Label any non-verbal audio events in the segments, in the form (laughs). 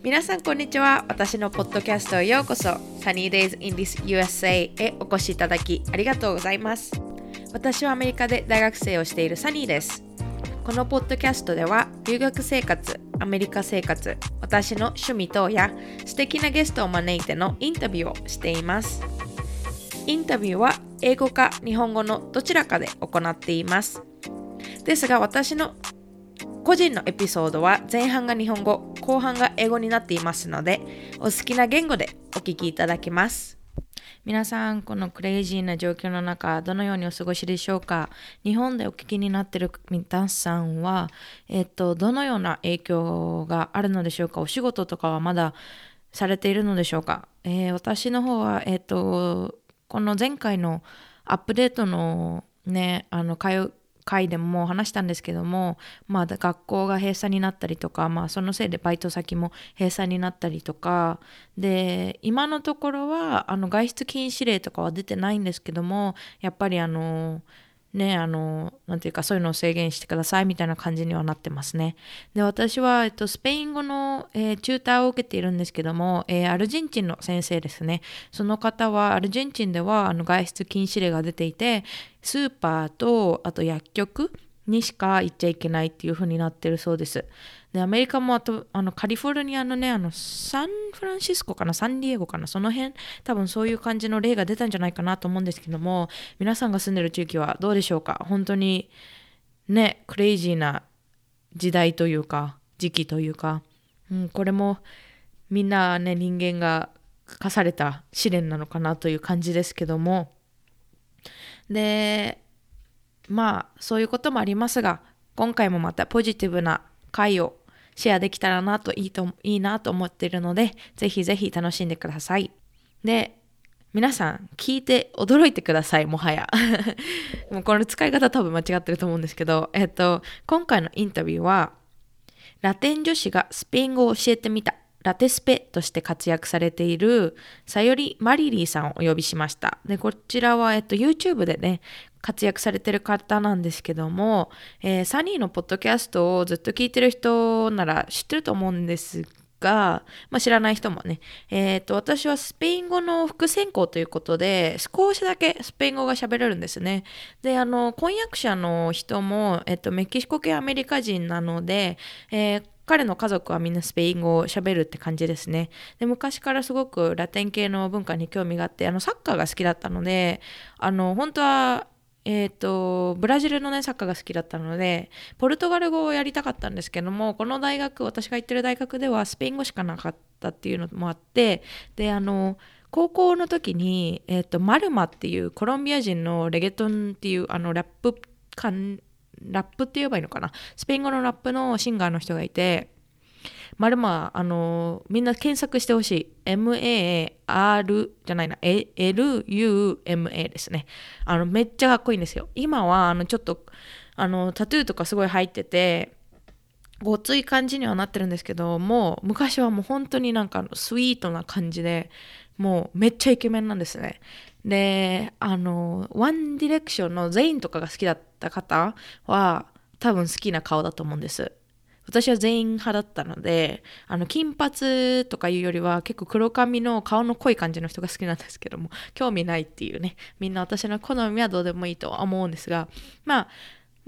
皆さんこんにちは。私のポッドキャストへようこそ。Sunny Days in this USA へお越しいただきありがとうございます。私はアメリカで大学生をしているサニーです。このポッドキャストでは留学生活アメリカ生活私の趣味等や素敵なゲストを招いてのインタビューをしています。インタビューは英語か日本語のどちらかで行っています。ですが私の個人のエピソードは前半が日本語後半が英語になっていますのでお好きな言語でお聞きいただけます。皆さんこのクレイジーな状況の中どのようにお過ごしでしょうか？日本でお聞きになっている皆さんは、えっと、どのような影響があるのでしょうか？お仕事とかはまだされているのでしょうか、えー、私の方は、えっと、この前回のアップデートのねあの回でも話したんですけども、まあ、学校が閉鎖になったりとか、まあ、そのせいでバイト先も閉鎖になったりとか。で今のところはあの外出禁止令とかは出てないんですけどもやっぱりあのね、あの、なんていうか、そういうのを制限してくださいみたいな感じにはなってますね。で、私は、えっと、スペイン語の、えー、チューターを受けているんですけども、えー、アルゼンチンの先生ですね。その方は、アルゼンチンでは、あの、外出禁止令が出ていて、スーパーと、あと薬局にしか行っちゃいけないっていうふうになってるそうです。で、アメリカもあと、あの、カリフォルニアのね、あの、サンフランシスコかな、サンディエゴかな、その辺、多分そういう感じの例が出たんじゃないかなと思うんですけども、皆さんが住んでる地域はどうでしょうか？本当に、ね、クレイジーな時代というか、時期というか、うん、これも、みんなね、人間が課された試練なのかなという感じですけども、で、まあ、そういうこともありますが、今回もまたポジティブな回をシェアできたらなといいといいなと思っているので、ぜひぜひ楽しんでください。で、皆さん聞いて驚いてください、もはや。(laughs) もうこの使い方多分間違ってると思うんですけど、えっと、今回のインタビューは、ラテン女子がスペイン語を教えてみた、ラテスペとして活躍されている、さよりマリリーさんをお呼びしました。で、こちらは、えっと、YouTube でね、活躍されてる方なんですけども、えー、サニーのポッドキャストをずっと聞いてる人なら知ってると思うんですが、まあ、知らない人もね、えーと、私はスペイン語の副専攻ということで少しだけスペイン語が喋れるんですね。であの婚約者の人も、えーと、メキシコ系アメリカ人なので、えー彼の家族はみんなスペイン語を喋るって感じですね。で昔からすごくラテン系の文化に興味があってあのサッカーが好きだったのであの本当はえ、ー、と、ブラジルのね、サッカーが好きだったので、ポルトガル語をやりたかったんですけども、この大学、私が行ってる大学ではスペイン語しかなかったっていうのもあって、で、あの、高校の時に、え、ー、と、マルマっていうコロンビア人のレゲトンっていうあのラップ感、ラップって言えばいいのかな？スペイン語のラップのシンガーの人がいて、まるまあのみんな検索してほしい。MAR じゃないな。LUMA ですね。あのめっちゃかっこいいんですよ。今はあのちょっとあのタトゥーとかすごい入っててごつい感じにはなってるんですけどもう昔はもう本当になんかスイートな感じでもうめっちゃイケメンなんですね。であのワンディレクションのゼインとかが好きだった方は多分好きな顔だと思うんです。私は全員派だったのであの金髪とかいうよりは結構黒髪の顔の濃い感じの人が好きなんですけども興味ないっていうねみんな私の好みはどうでもいいとは思うんですがまあ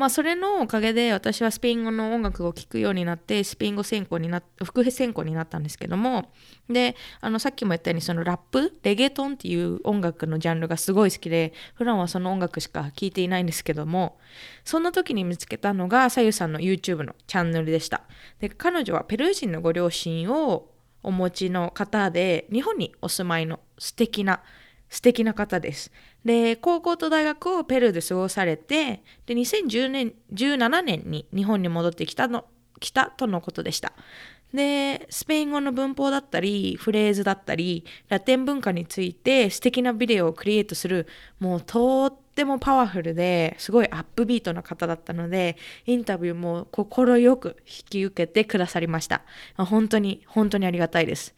まあそれのおかげで私はスペイン語の音楽を聴くようになってスペイン語専攻にな副編専攻になったんですけどもであのさっきも言ったようにそのラップレゲトンっていう音楽のジャンルがすごい好きで普段はその音楽しか聴いていないんですけどもそんな時に見つけたのがさゆさんの YouTube のチャンネルでした。で彼女はペルー人のご両親をお持ちの方で日本にお住まいの素敵な素敵な方です。で、高校と大学をペルーで過ごされて、で、2010年、17年に日本に戻ってきたの、来たとのことでした。で、スペイン語の文法だったり、フレーズだったり、ラテン文化について素敵なビデオをクリエイトする、もうとってもパワフルですごいアップビートな方だったので、インタビューも快く引き受けてくださりました。本当に、本当にありがたいです。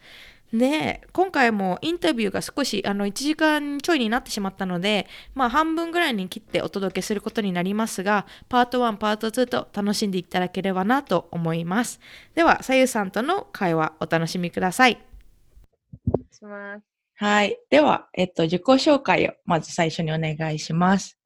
ね今回もインタビューが少しあの1時間ちょいになってしまったので、まあ、半分ぐらいに切ってお届けすることになりますがパート1パート2と楽しんでいただければなと思いますではさゆさんとの会話お楽しみくださいしますはいでは、えっと、自己紹介をまず最初にお願いします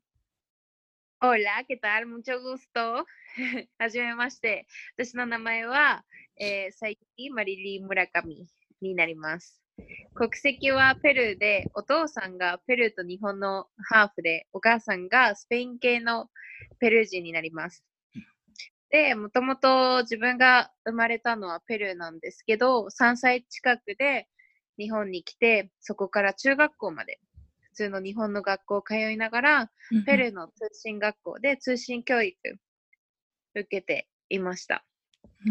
Hola, ¿qué tal? Mucho gusto. (laughs) はじめまして。私の名前は、えー、サイキマリリ村上になります。国籍はペルーで、お父さんがペルーと日本のハーフで、お母さんがスペイン系のペルー人になります。で、もともと自分が生まれたのはペルーなんですけど、3歳近くで日本に来て、そこから中学校まで普通の日本の学校を通いながら、ペルーの通信学校で通信教育受けていました。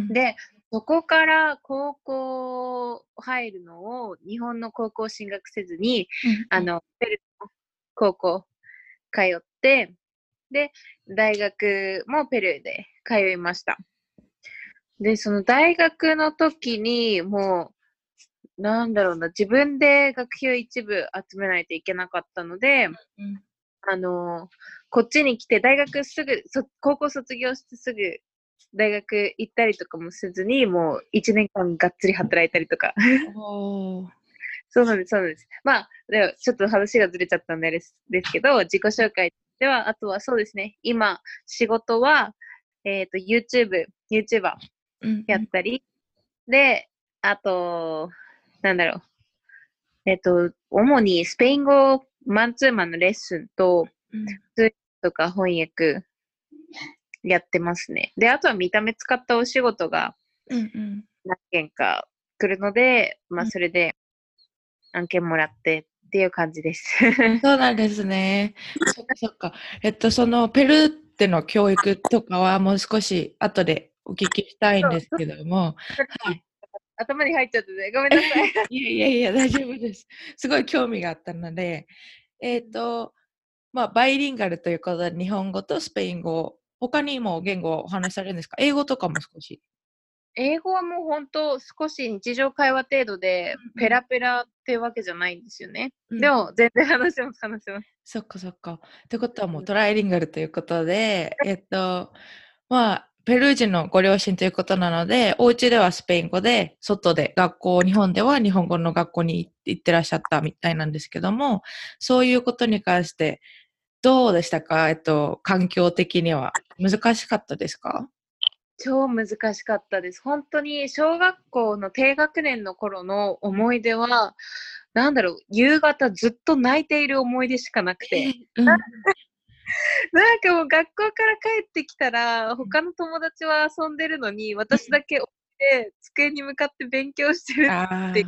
で、そこから高校入るのを日本の高校進学せずに、あの、ペルーの高校通って、で、大学もペルーで通いました。で、その大学の時にもう、なんだろうな、自分で学費を一部集めないといけなかったので、うん、あの、こっちに来て大学すぐ、高校卒業してすぐ大学行ったりとかもせずに、もう1年間がっつり働いたりとか。そうなんです、そうなんです。まあ、でもちょっと話がずれちゃったんですですけど、自己紹介では、あとはそうですね、今、仕事は、えっ、ー、と、YouTube、YouTuber やったり、うん、で、あと、なんだろう、えっ、ー、と、主にスペイン語マンツーマンのレッスンと、うん、とか翻訳やってますね。で、あとは見た目使ったお仕事が何件か来るので、うんうん、まあそれで案件もらってっていう感じです。(laughs) そうなんですね。そっかそっか。えっと、そのペルーでの教育とかはもう少し後でお聞きしたいんですけども。はい、頭に入っちゃってね。ごめんなさい。(laughs) いやいやいや、大丈夫です。すごい興味があったので。えっ、ー、と、まあ、バイリンガルということで、日本語とスペイン語他にも言語をお話しされるんですか？英語とかも少し。英語はもう本当少し日常会話程度で、ペラペラってわけじゃないんですよね。うん、でも全然話します、話します。そっかそっか。ってことはもうトライリンガルということで、えっと、まあ、ペルー人のご両親ということなので、お家ではスペイン語で、外で学校、日本では日本語の学校に行ってらっしゃったみたいなんですけども、そういうことに関してどうでしたか？えっと、環境的には。難しかったですか？超難しかったです。本当に小学校の低学年の頃の思い出は、なんだろう、夕方ずっと泣いている思い出しかなくて。うん、(laughs) なんかもう学校から帰ってきたら、他の友達は遊んでるのに、私だけ起きて机に向かって勉強してるって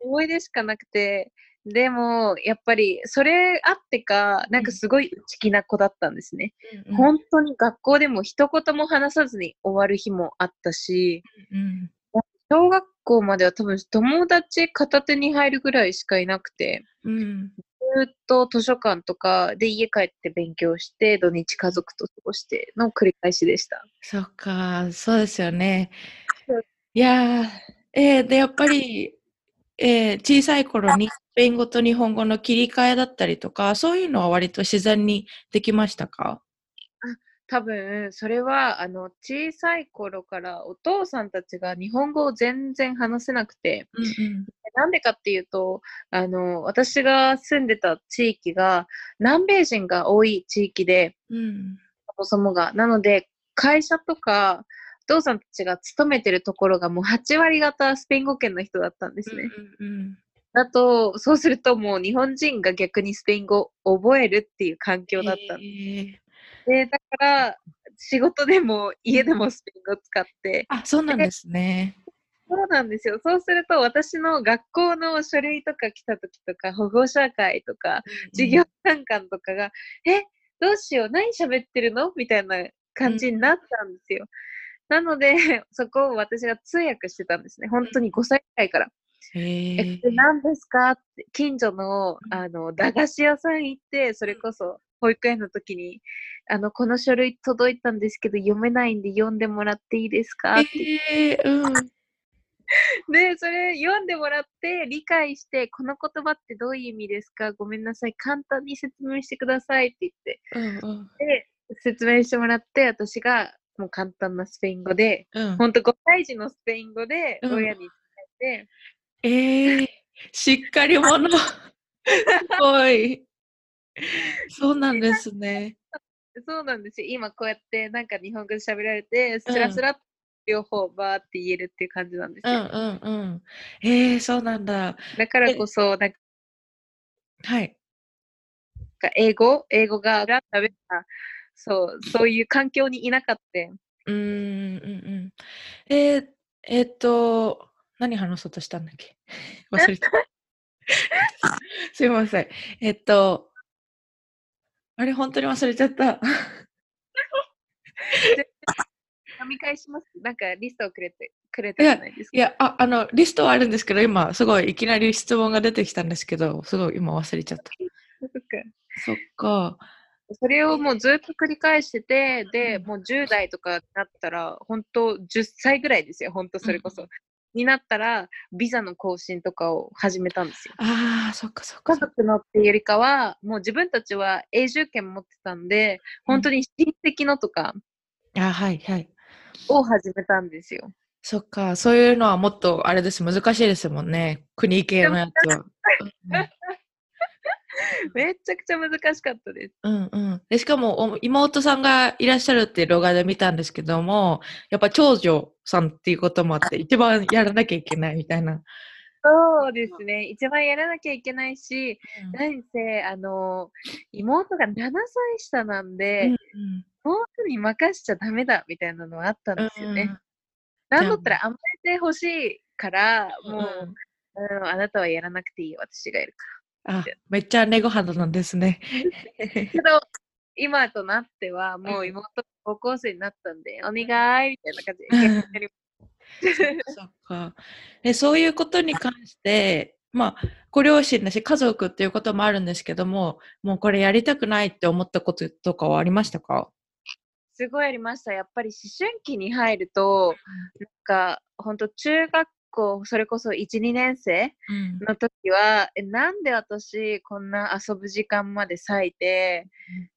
思い出しかなくて、でも、やっぱり、それあってか、なんかすごい内気な子だったんですね。うん、本当に学校でも一言も話さずに終わる日もあったし、うん、小学校までは多分友達片手に入るぐらいしかいなくて、うん、ずっと図書館とかで家帰って勉強して、土日家族と過ごしての繰り返しでした。そっか、そうですよね。いやー、えー、で、やっぱり、えー、小さい頃にスペイン語と日本語の切り替えだったりとか、そういうのは割と自然にできましたか？多分それはあの小さい頃からお父さんたちが日本語を全然話せなくて、うんうん、なんでかっていうとあの私が住んでた地域が南米人が多い地域で、うん、そもそもが。なので会社とかお父さんたちが勤めてるところがもう8割方スペイン語圏の人だったんですね。うんうんうん、だと、そうするともう日本人が逆にスペイン語を覚えるっていう環境だったんです。えー、でだから、仕事でも家でもスペイン語を使って。あ、そうなんですね。そうなんですよ。そうすると、私の学校の書類とか来た時とか、保護者会とか、授業参観とかが、うん、え、どうしよう、何喋ってるの？みたいな感じになったんですよ。うんなので、(laughs) そこを私が通訳してたんですね。本当に5歳くらいから。え、何ですかって、近所の、あの、駄菓子屋さん行って、それこそ、保育園の時に、あの、この書類届いたんですけど、読めないんで読んでもらっていいですか？って。えー、うん。(laughs) で、それ読んでもらって、理解して、この言葉ってどういう意味ですか？ごめんなさい。簡単に説明してくださいって言って。うんうんで、説明してもらって、私がもう簡単なスペイン語で、うんほんと5歳児のスペイン語でうん親に伝えて、えー、しっかり者。すごい。(laughs) そうなんですね。そうなんですよ。今こうやってなんか日本語で喋られて、スラスラ両方バーって言えるっていう感じなんですよ。うんうんうん。えー、そうなんだ。だからこそ、なんはい。か英語？英語が喋った、そう、そういう環境にいなかった。うーんうんうん。えー、えーっと、何話そうとしたんだっけ？(laughs) 忘れた。(laughs) すいません。えっと、あれ、本当に忘れちゃった。(laughs) 読み返します。なんかリストをくれて、くれたじゃないですか。いや、ああの、リストはあるんですけど、今、すごいいきなり質問が出てきたんですけど、すごい今忘れちゃった。そっかそっか。それをもうずっと繰り返してて、で、もう10代とかになったら、本当10歳ぐらいですよ、本当それこそ。うんになったら、ビザの更新とかを始めたんですよ。ああ、そっかそっか家。族のっていうよりかは、もう自分たちは永住権持ってたんで、本当に親戚のとかあはいはい。を始めたんですよ。そっか、そういうのはもっと、あれです、難しいですもんね。国系のやつは。(laughs) (laughs) めちゃくちゃ難しかったです。うんうん。で、しかも、お妹さんがいらっしゃるって動画で見たんですけども、やっぱ長女さんっていうこともあって、一番やらなきゃいけないみたいな。そうですね。一番やらなきゃいけないし、何せ、あの、妹が7歳下なんで、うん妹に任しちゃダメだみたいなのはあったんうんですよね。なんだったら甘えてほしいから、もう、うんあなたはやらなくていいよ、私がやるかあ、めっちゃネゴ肌なんですね。ら。(laughs) けど、今となっては、もううん妹高校生になったんで、お願いみたいな感じで。そっか。で、そういうことに関して、まあ、ご両親だし、家族っていうこともあるんですけども、もうこれやりたくないって思ったこととかはありましたか？すごいありました。やっぱり思春期に入ると、なんか、本当中学校、それこそ1、2年生うん。の時は、え、なんで私こんな遊ぶ時間まで割いて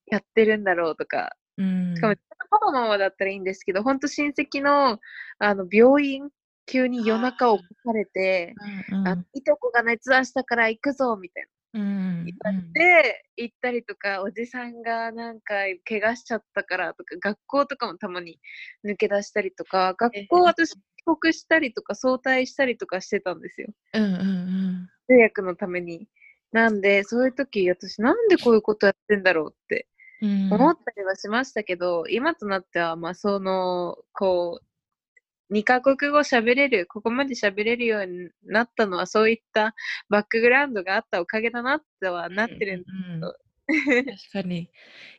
やってるんだろうとか、うん。しかも、パパママだったらいいんですけど、本当親戚のあの病院、急に夜中起こされて、うんあいとこが熱出したから行くぞみたいな。うんで、行ったりとか、おじさんがなんか怪我しちゃったからとか、学校とかもたまに抜け出したりとか、学校私帰国したりとか、早退したりとかしてたんですよ。うんうん通訳のために。なんで、そういう時、私なんでこういうことやってんだろうってうん思ったりはしましたけど、今となっては、まあ、その、こう、2カ国語喋れる、ここまで喋れるようになったのは、そういったバックグラウンドがあったおかげだなってはなってるんうんど確かに。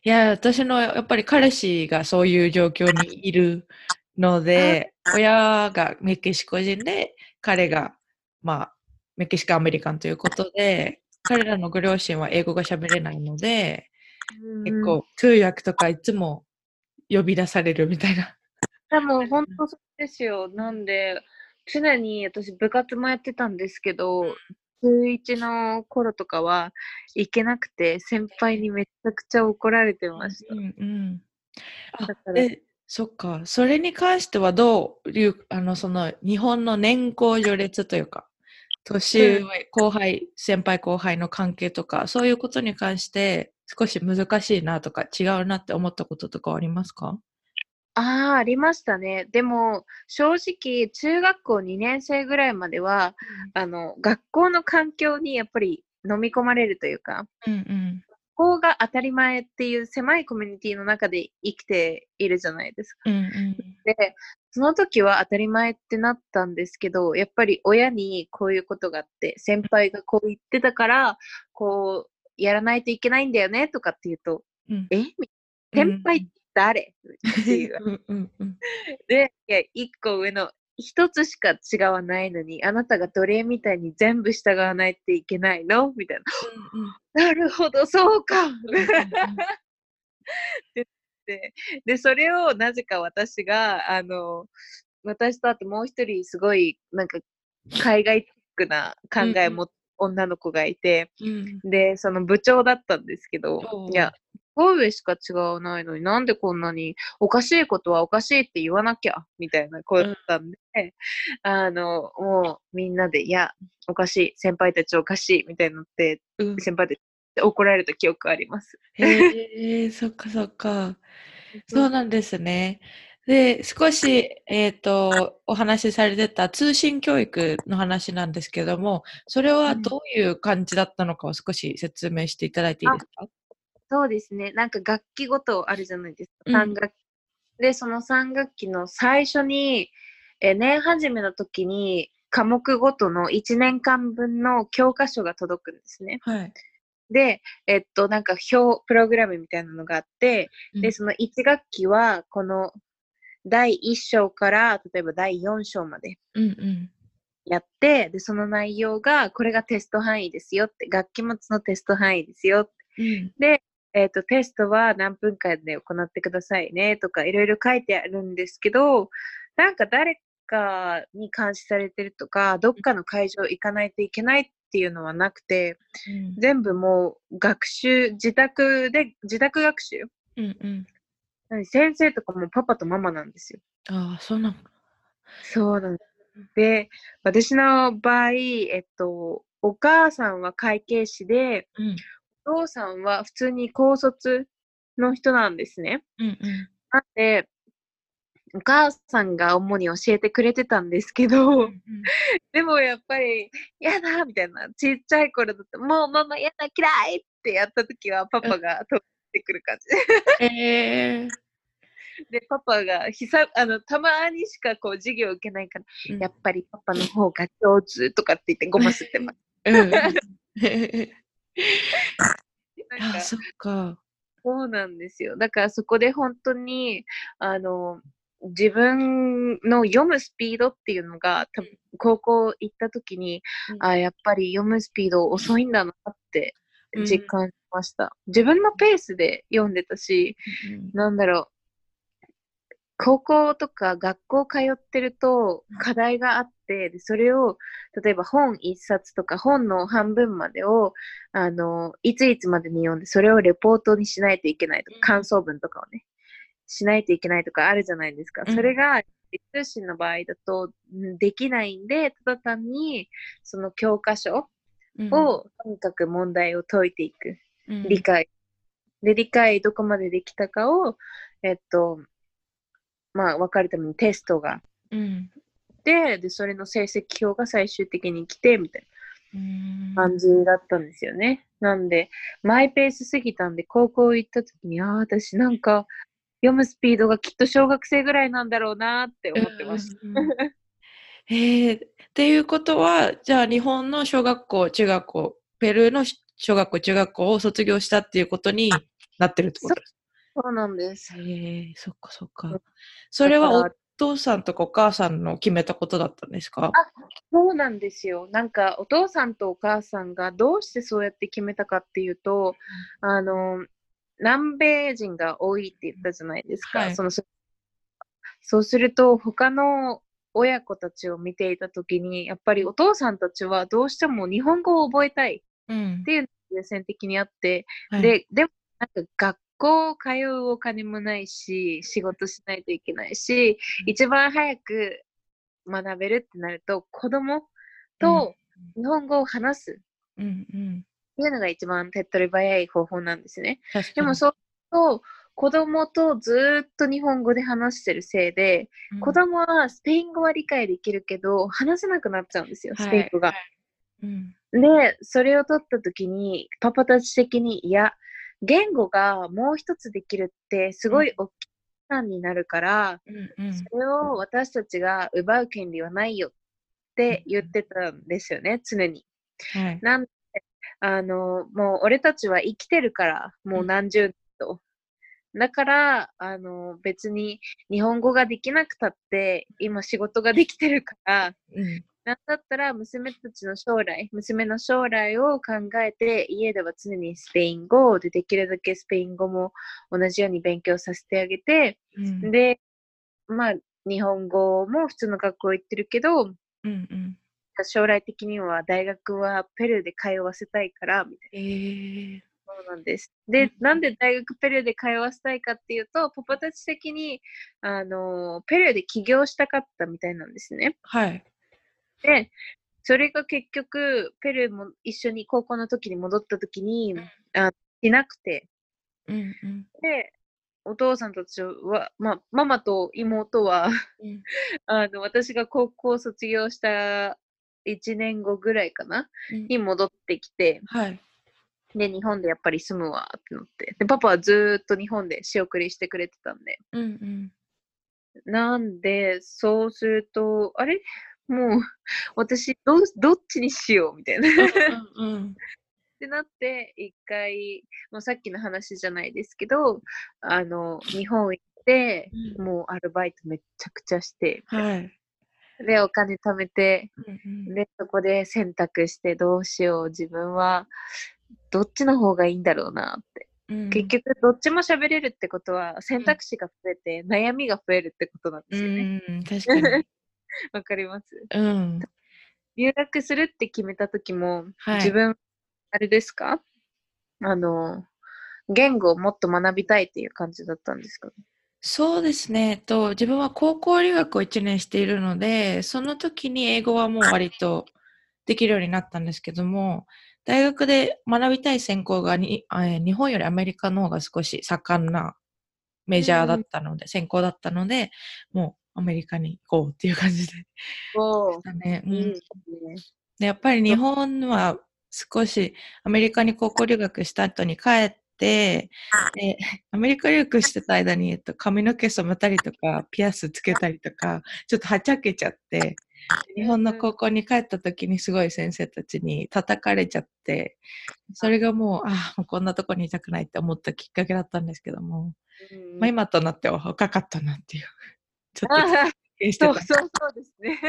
いや、私のやっぱり彼氏がそういう状況にいるので、親がメキシコ人で、彼が、まあ、メキシコアメリカンということで、彼らのご両親は英語が喋れないので、結構通訳とかいつも呼び出されるみたいな。でも本当そうですよ。なんで、常に私部活もやってたんですけど、中1の頃とかは行けなくて、先輩にめちゃくちゃ怒られてました。うんうん。あだからで、そっか。それに関してはどう？いう、あの、その日本の年功序列というか、年上、後輩、先輩後輩の関係とか、そういうことに関して少し難しいなとか違うなって思ったこととかはありますか？ああ、ありましたね。でも、正直、中学校2年生ぐらいまでは、あの、学校の環境にやっぱり飲み込まれるというか、うんうん。ここが当たり前っていう狭いコミュニティの中で生きているじゃないですか。うんうん。で、その時は当たり前ってなったんですけど、やっぱり親にこういうことがあって、先輩がこう言ってたから、こう、やらないといけないんだよねとかって言うと、うんえ？先輩って誰？っていう。(laughs) うんうんうん。で、いや、一個上の一つしか違わないのに、あなたが奴隷みたいに全部従わないといけないの？みたいな。なるほど、そうか。(laughs) でで、それをなぜか私が、あの、私とあともう一人すごいなんか海外チックな考えも、女の子がいて、うん。で、その部長だったんですけどいや、神戸しか違わないのになんでこんなにおかしいことはおかしいって言わなきゃみたいな声だったんで、あの、もうみんなで、いや、おかしい、先輩たちおかしいみたいになって、うん、先輩たち怒られた記憶あります。へえ、そっかそっか。そうなんですね。で、少し、えっと、お話しされてた通信教育の話なんですけども、それはどういう感じだったのかを少し説明していただいていいですか？そうですね。なんか楽器ごとあるじゃないですか。うん3学期。で、その3学期の最初に、えー年始めの時に科目ごとの1年間分の教科書が届くんですね。はい。で、えっと、なんか表、プログラムみたいなのがあって、で、その1学期は、この第1章から、例えば第4章までうんうん。やって、で、その内容が、これがテスト範囲ですよって、楽器持ちのテスト範囲ですよってうんで、えっ、と、テストは何分間で行ってくださいねとか、いろいろ書いてあるんですけど、なんか誰かに監視されてるとか、どっかの会場行かないといけないっていうのはなくて、うん全部もう学習、自宅で、自宅学習？うんうん。先生とかもパパとママなんですよ。ああ、そうなの。そうなんです。で、私の場合、えっと、お母さんは会計士で、うんお父さんは普通に高卒の人なんですね。うんうん。なんで、お母さんが主に教えてくれてたんですけど、うんでもやっぱり、やだみたいな、ちっちゃい頃だと、もうママやだ嫌いってやった時はパパが飛ってくる感じ。ええ (laughs) で、パパが久あのたまにしかこう授業受けないから、うんやっぱりパパの方が上手とかって言ってごま吸ってます。うん。なんかあ、そっか。そうなんですよ。だからそこで本当に、あの、自分の読むスピードっていうのが、多分高校行った時に、うんあやっぱり読むスピード遅いんだなってうん実感しました。自分のペースで読んでたし、うんなんだろう。高校とか学校通ってるとうん課題があって、でそれを例えば本一冊とか本の半分までをあのいついつまでに読んでそれをレポートにしないといけないとかうん感想文とかをねしないといけないとかあるじゃないですか。うんそれが通信の場合だとんできないんでただ単にその教科書うんをとにかく問題を解いていく。うん理解。で、理解どこまでできたかを、えっと、まあ、分かるためにテストがて、で、それの成績表が最終的に来て、みたいうんな感じだったんですよね。なんで、マイペースすぎたんで、高校行った時に、ああ、私なんか、読むスピードがきっと小学生ぐらいなんだろうなって思ってました。えー、っていうことは、じゃあ日本の小学校、中学校、ペルーの小学校、中学校を卒業したっていうことになってるってことですそうなんです。えー、そっかそっか。それは父さんとかお母さんの決めたことだったんですか？そうなんですよ。なんか、お父さんとお母さんがどうしてそうやって決めたかっていうと、あの、南米人が多いって言ったじゃないですか。はい。そのそそうすると、他の親子たちを見ていたときに、やっぱりお父さんたちはどうしても日本語を覚えたいうんっていうのが優先的にあって、はい。で、でも、なんか学校通うお金もないし、仕事しないといけないし、うん。一番早く学べるってなると、子供と日本語を話すっうんうん。ていうのが一番手っ取り早い方法なんですね。でもそうと、子供とずーっと日本語で話してるせいで、うん。子供はスペイン語は理解できるけど、話せなくなっちゃうんですよ、スペイン語が。うん。で、それを取ったときに、パパたち的に、いや、言語がもう一つできるって、すごい大きい難になるから、うんうんそれを私たちが奪う権利はないよって言ってたんですよね、常に。はい。なんで、あの、もう俺たちは生きてるから、もう何十年と。だから、あの、別に日本語ができなくたって、今仕事ができてるから、うんなんだったら娘たちの将来、娘の将来を考えて、家では常にスペイン語でできるだけスペイン語も同じように勉強させてあげて、うんで、まあ、日本語も普通の学校行ってるけど、うんうん。将来的には大学はペルーで通わせたいから、みたいな。えー、そうなんです。でうん、なんで大学ペルーで通わせたいかっていうと、パパたち的に、あの、ペルーで起業したかったみたいなんですね。はい。で、それが結局、ペルーも一緒に高校の時に戻った時に、あいなくて、うんうん。で、お父さんたちは、まあ、ママと妹は、うん (laughs) あの、私が高校卒業した1年後ぐらいかなうんに戻ってきて、はい。で、日本でやっぱり住むわってなって。で、パパはずーっと日本で仕送りしてくれてたんで。うんうん。なんで、そうすると、あれ？もう、私どう、どっちにしようみたいな。っうんうん。(laughs) てなって、一回、もうさっきの話じゃないですけど、あの、日本行って、うんもうアルバイトめっちゃくちゃして、はい。で、お金貯めて、うんうんで、そこで選択してどうしよう、自分はどっちの方がいいんだろうなって。うん結局、どっちも喋れるってことは、選択肢が増えて、悩みが増えるってことなんですよね。うん、確かに。(laughs) わかります。うん。留学するって決めた時も、はい。自分、あれですか？あの、言語をもっと学びたいっていう感じだったんですか？そうですね。えっと、自分は高校留学を1年しているので、その時に英語はもう割とできるようになったんですけども、大学で学びたい専攻がにあえー日本よりアメリカの方が少し盛んなメジャーだったので、専攻だったので、もうアメリカに行こうっていう感じで。しおたね。うん。やっぱり日本は少しアメリカに高校留学した後に帰って、でアメリカ留学してた間に、えっと、髪の毛染めたりとか、ピアスつけたりとか、ちょっとはちゃけちゃって、日本の高校に帰った時にすごい先生たちに叩かれちゃって、それがもう、ああ、もうこんなとこにいたくないって思ったきっかけだったんですけども、うん。まあ今となっては若かったなっていう、ちょっと (laughs) そうそうそうですね。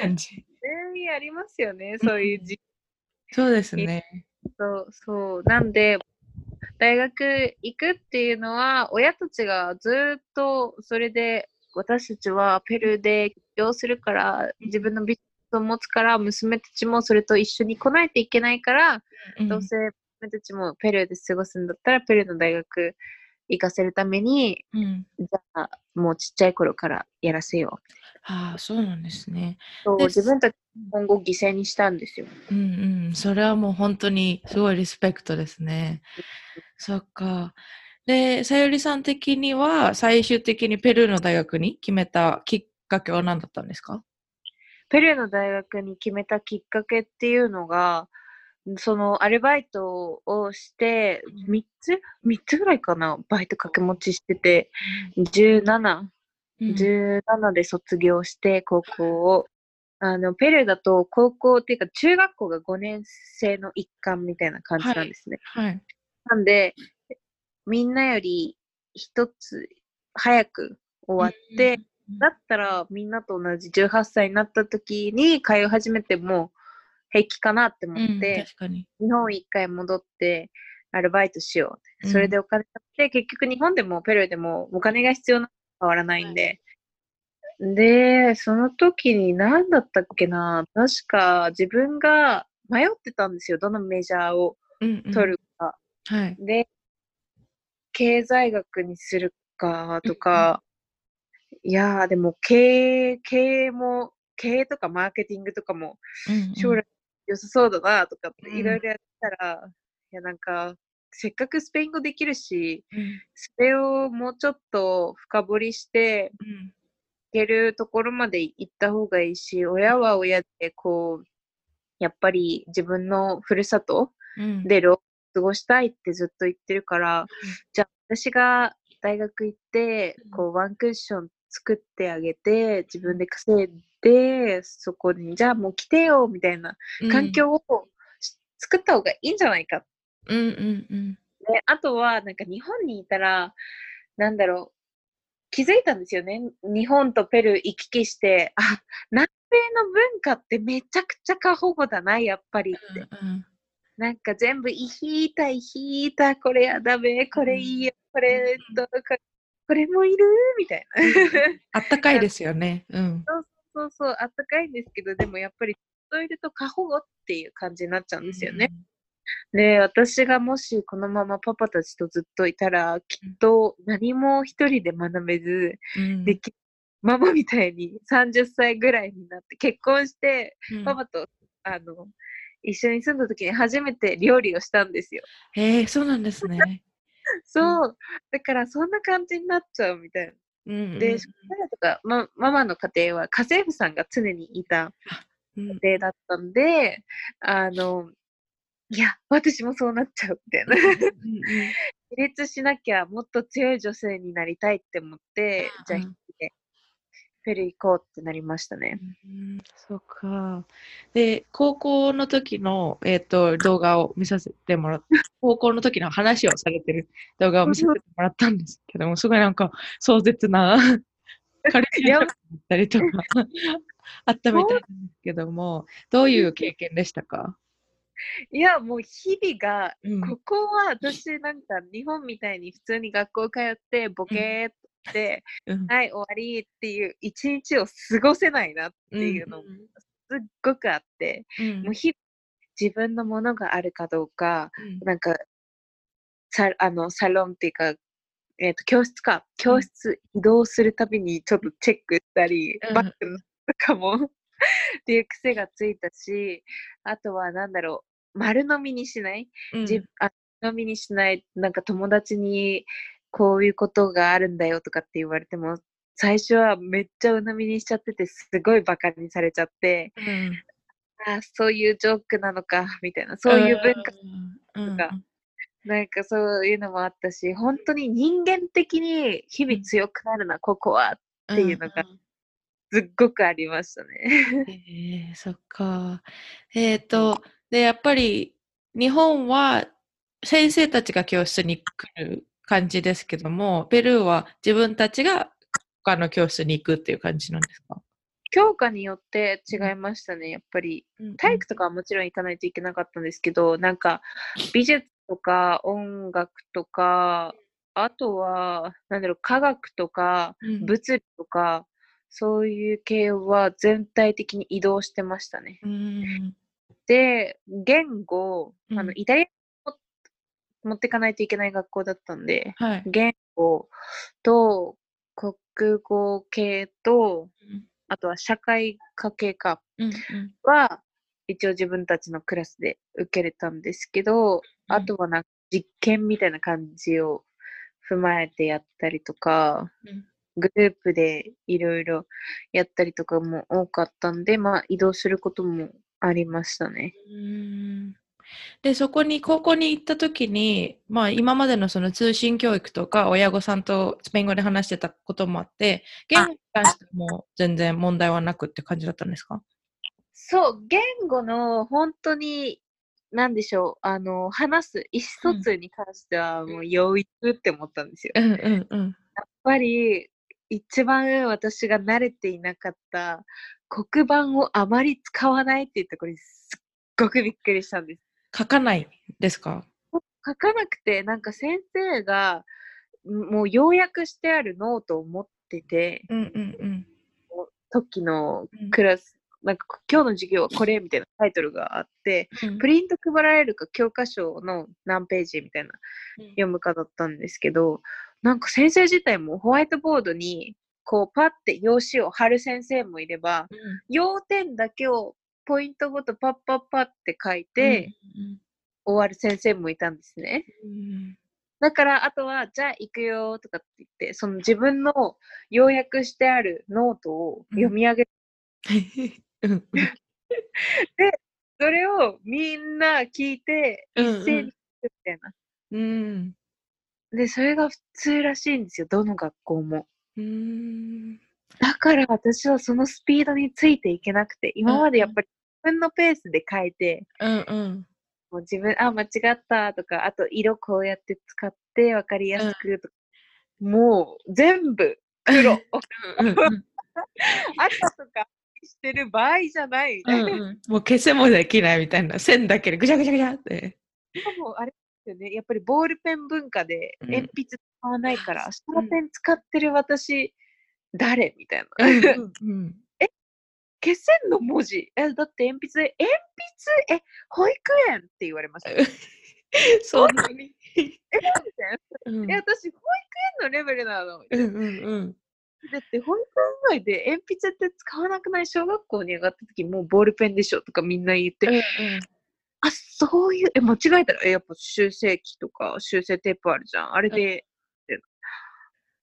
感じ。全員ありますよね、そういう時そうですね。そう、そう。なんで、大学行くっていうのは、親たちがずっとそれで、私たちはペルーで起業するから、自分のビジネスを持つから、娘たちもそれと一緒に来ないといけないから、うんどうせ娘たちもペルーで過ごすんだったら、ペルーの大学行かせるために、うんじゃあ、もうちっちゃい頃からやらせよう。ああ、そうなんですね。そう自分たち今後犠牲にしたんですよ。うんうん。それはもう本当にすごいリスペクトですね。そっか。で、さゆりさん的には最終的にペルーの大学に決めたきっかけは何だったんですか？ペルーの大学に決めたきっかけっていうのが、そのアルバイトをして、3つ ?3 つぐらいかなバイト掛け持ちしてて、17、うん17で卒業して、高校を。あの、ペルーだと高校っていうか中学校が5年生の一環みたいな感じなんですね。はい。なんで、みんなより一つ早く終わって、だったらみんなと同じ18歳になった時に通い始めても平気かなって思うん、って、確かに。日本一回戻ってアルバイトしよう。うんそれでお金貯めて、結局日本でもペルーでもお金が必要なのは変わらないんで。で、その時に何だったっけな確か自分が迷ってたんですよ。どのメジャーをうんうん取るか。はい。で、経済学にするかとか、いやー、でも経営、経営も、経営とかマーケティングとかもうんうん将来良さそうだなとかってうん。いろいろやったら、いやなんか、せっかくスペイン語できるし、うん。それをもうちょっと深掘りして、うん。いけるところまで行った方がいいし、親は親で、こう、やっぱり自分のふるさとうん。で老過ごしたいってずっと言ってるから、じゃあ私が大学行って、こうワンクッション作ってあげて、自分で稼いで、そこに、じゃあもう来てよ、みたいな環境をし作った方がいいんじゃないか。うんうんうんで、あとは、なんか日本にいたら、なんだろう、気づいたんですよね。日本とペルー行き来して、あ、南米の文化ってめちゃくちゃ過保護だな、やっぱりって。うんなんか全部、いひいた、いひいた、これやだめ、これいいよ、これと、これこれもいる？みたいな。あったかいですよね。うん。そ (laughs) うそう、あったかいんですけど、でもやっぱりずっといると過保護っていう感じになっちゃうんですよね。で、私がもしこのままパパたちとずっといたら、きっと何も一人で学べず、うん。できママみたいに30歳ぐらいになって結婚して、うんパパとあの一緒に住んだ時に初めて料理をしたんですよ。へえ、そうなんですね。(laughs) そう。だからそんな感じになっちゃうみたいな。うん。で、そとか、ま、ママの家庭は家政婦さんが常にいたうん、家庭だったんで、あの、いや、私もそうなっちゃうみたいな。うん (laughs) 自立しなきゃもっと強い女性になりたいって思って、じゃあうん一人でペル行こうってなりましたね。うんそうか。で、高校の時の、えっと動画を見させてもらって、(laughs) 高校の時の話をされてる動画を見せてもらったんですけども、すごいなんか壮絶なカリキュラムだったりとかあったみたいなんですけども、どういう経験でしたか、いや、もう日々が、うんここは私なんか日本みたいに普通に学校通ってボケーっとして、うん。はい、終わりっていう一日を過ごせないなっていうのもすっごくあって、うん。もう日々自分のものがあるかどうか、うん。なんか、サあのサロンっていうか、えー、と教室か、教室移動するたびにちょっとチェックしたり、うん。バッグのとかも (laughs) っていう癖がついたし、あとはなんだろう、丸飲みにしない、うん。じあ飲みにしない、なんか友達にこういうことがあるんだよとかって言われても、最初はめっちゃ鵜呑みにしちゃってて、すごいバカにされちゃって、うん。あそういうジョークなのか、みたいな、そういう文化うんかなんかそういうのもあったし、本当に人間的に日々強くなるな、ここは、っていうのがすっごくありましたね。えー、そっか。(laughs) えっ、と、で、やっぱり日本は先生たちが教室に来る感じですけども、ペルーは自分たちが他の教室に行くっていう感じなんですか？教科によって違いましたね、やっぱり。体育とかはもちろん行かないといけなかったんですけど、なんか美術とか音楽とか、あとは、なんだろう、科学とかうん。物理とか、そういう系は全体的に移動してましたね。うんで、言語、あのうん。イタリアも持ってかないといけない学校だったんで、はい。言語と国語系と、あとは社会科系かうんうん。は、一応自分たちのクラスで受けれたんですけど、あとはなんか実験みたいな感じを踏まえてやったりとか、うん。グループでいろいろやったりとかも多かったんで、まあ移動することもありましたね。うんで、そこに、高校に行った時に、まあ今までのその通信教育とか、親御さんとスペイン語で話してたこともあって、言語に関しても全然問題はなくって感じだったんですか？そう、言語の本当に、なんでしょう、あの、話す意思疎通に関してはもう養育って思ったんですよ。やっうんうんうん。ぱり、一番私が慣れていなかった黒板をあまり使わないっていうところにすっごくびっくりしたんです。書かないですか？書かなくて、なんか先生がもう要約してあるノートを持ってて、うんうんうん。時のうんクラス、なんか今日の授業はこれみたいなタイトルがあって、プリント配られるか教科書の何ページみたいな読むかだったんですけど、なんか先生自体もホワイトボードにこうパッて用紙を貼る先生もいれば、要点だけをポイントごとパッパッパって書いて終わる先生もいたんですね。うんだから、あとは、じゃあ行くよとかって言って、その自分の要約してあるノートを読み上げうんうん (laughs) それをみんな聞いて、うん一斉に聞くみたいな。うんで、それが普通らしいんですよ、どの学校も。うんだから私はそのスピードについていけなくて、今までやっぱり自分のペースで書いて、うんうん。もう自分、あ、間違ったとか、あと色こうやって使って分かりやすくとか、もう全部黒、うんうん (laughs) 赤とかしてる場合じゃない。みたいな。うん。もう消せもできないみたいな。線だけでぐちゃぐちゃぐちゃって。しかもあれですよね、やっぱりボールペン文化でうん。鉛筆使使わないから、シャーペン使ってる私、誰？みたいな。うんうん消せんの文字。え、だって鉛筆で、鉛筆え、保育園って言われましたよ。(laughs) そんなに。え、なうんえ、私、保育園のレベルなの。うんうんうんだって保育園以外で鉛筆って使わなくない小学校に上がった時もうボールペンでしょとかみんな言って、うんあ、そういう、え、間違えたら、え、やっぱ修正機とか修正テープあるじゃん。あれで、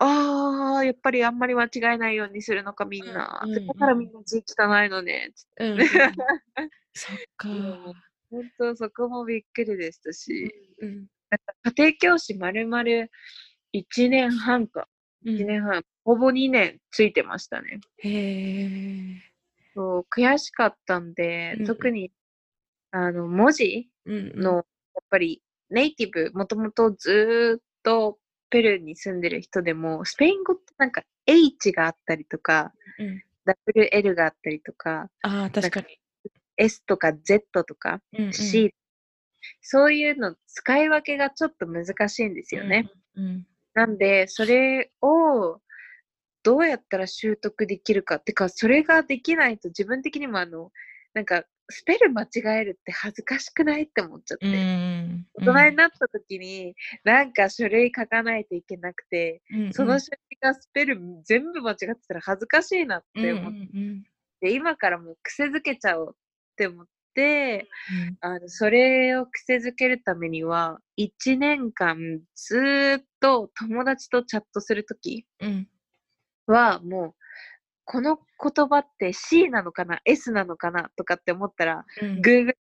あー、やっぱりあんまり間違えないようにするのかみんな。うんうんうんだからみんな字汚いのね。つってうんうんそっか。うん本当そこもびっくりでしたし、うん家庭教師まるまる1年半か、うん1年半、ほぼ2年ついてましたね。へえ。そう悔しかったんで、うん特にあの文字うんの、やっぱりネイティブ、もともとずーっとペルーに住んでる人でも、スペイン語ってなんか H があったりとか、うん WL があったりとか、ああ、確かに。S とか Z とかうんうん C、そういうの使い分けがちょっと難しいんですよね。。うんなんで、それをどうやったら習得できるか。ってか、それができないと自分的にもあの、なんか、スペル間違えるって恥ずかしくないって思っちゃって。うん大人になった時に、なんか書類書かないといけなくて、うんその書類がスペル全部間違ってたら恥ずかしいなって思って、うん今からもう癖づけちゃおうって思って、うん。あのそれを癖づけるためには、1年間ずーっと友達とチャットするときうん。は、もう、この言葉って C なのかな ?S なのかなとかって思ったら、うん。Google、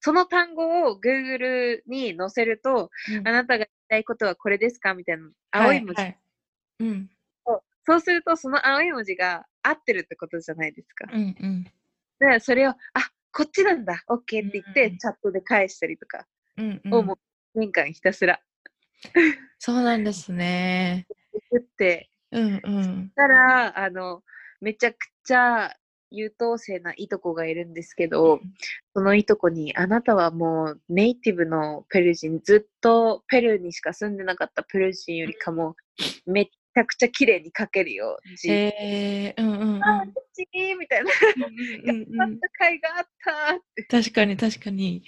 その単語を Google に載せると、うん。あなたが言いたいことはこれですか？みたいな青い文字、ははうん。をそうするとその青い文字が合ってるってことじゃないですか。うんうん。だからそれを、あこっちなんだ、OK って言って、うんうんチャットで返したりとかうんうん。をもう。年間ひたすら。そうなんですね。(laughs) 打って、うんうんたら、あの、めちゃくちゃ優等生ないとこがいるんですけど、そのいとこに、あなたはもうネイティブのペルー人、ずっとペルーにしか住んでなかったペルー人よりかも、めちゃくちゃ綺麗に書けるよ。字へえうんうんうんあー字みたいな。うんうん頑張った甲斐があったって。確かに確かに。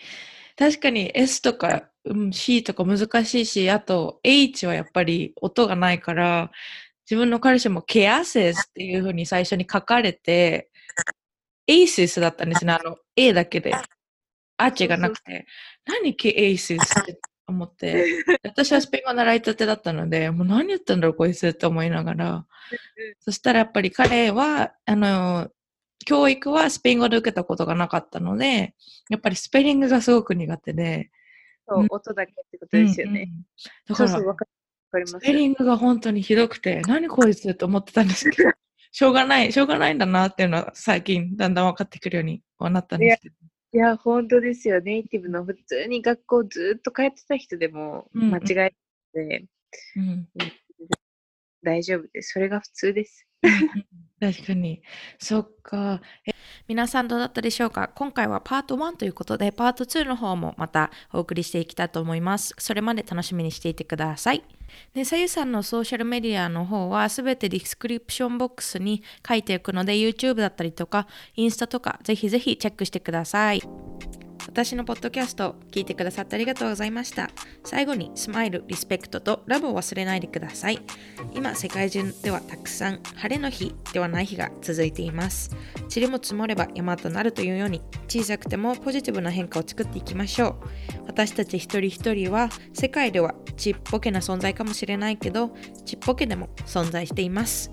確かに S とか、うん、C とか難しいし、あと H はやっぱり音がないから、自分の彼氏もケアセスっていうふうに最初に書かれて、エイシスだったんですね。あの A だけで。アーチがなくて。何ケエイシスって思って。私はスペイン語習いたてだったので、もう何言ってんだろうこいつって思いながら。そしたらやっぱり彼は、あの、教育はスペイン語で受けたことがなかったので、やっぱりスペリングがすごく苦手で。そう、音だけってことですよね。うんうんだそうそう、かりますスペ。リングが本当にひどくて、何こいつって思ってたんですけど、(laughs) しょうがない、しょうがないんだなっていうのは最近だんだん分かってくるようにはなったんですけど。いや、本当ですよ。ネイティブの普通に学校ずっと通ってた人でもうんうん間違えて、うん大丈夫です。それが普通です。確かに。そっか。皆さんどうだったでしょうか？今回はパート1ということで、パート2の方もまたお送りしていきたいと思います。それまで楽しみにしていてください。で、さゆさんのソーシャルメディアの方は全てディスクリプションボックスに書いておくので、YouTube だったりとか、インスタとか、ぜひぜひチェックしてください。私のポッドキャスト聞いてくださってありがとうございました。最後にスマイル、リスペクトとラブを忘れないでください。今世界中ではたくさん晴れの日ではない日が続いています。塵も積もれば山となるというように小さくてもポジティブな変化を作っていきましょう。私たち一人一人は世界ではちっぽけな存在かもしれないけどちっぽけでも存在しています。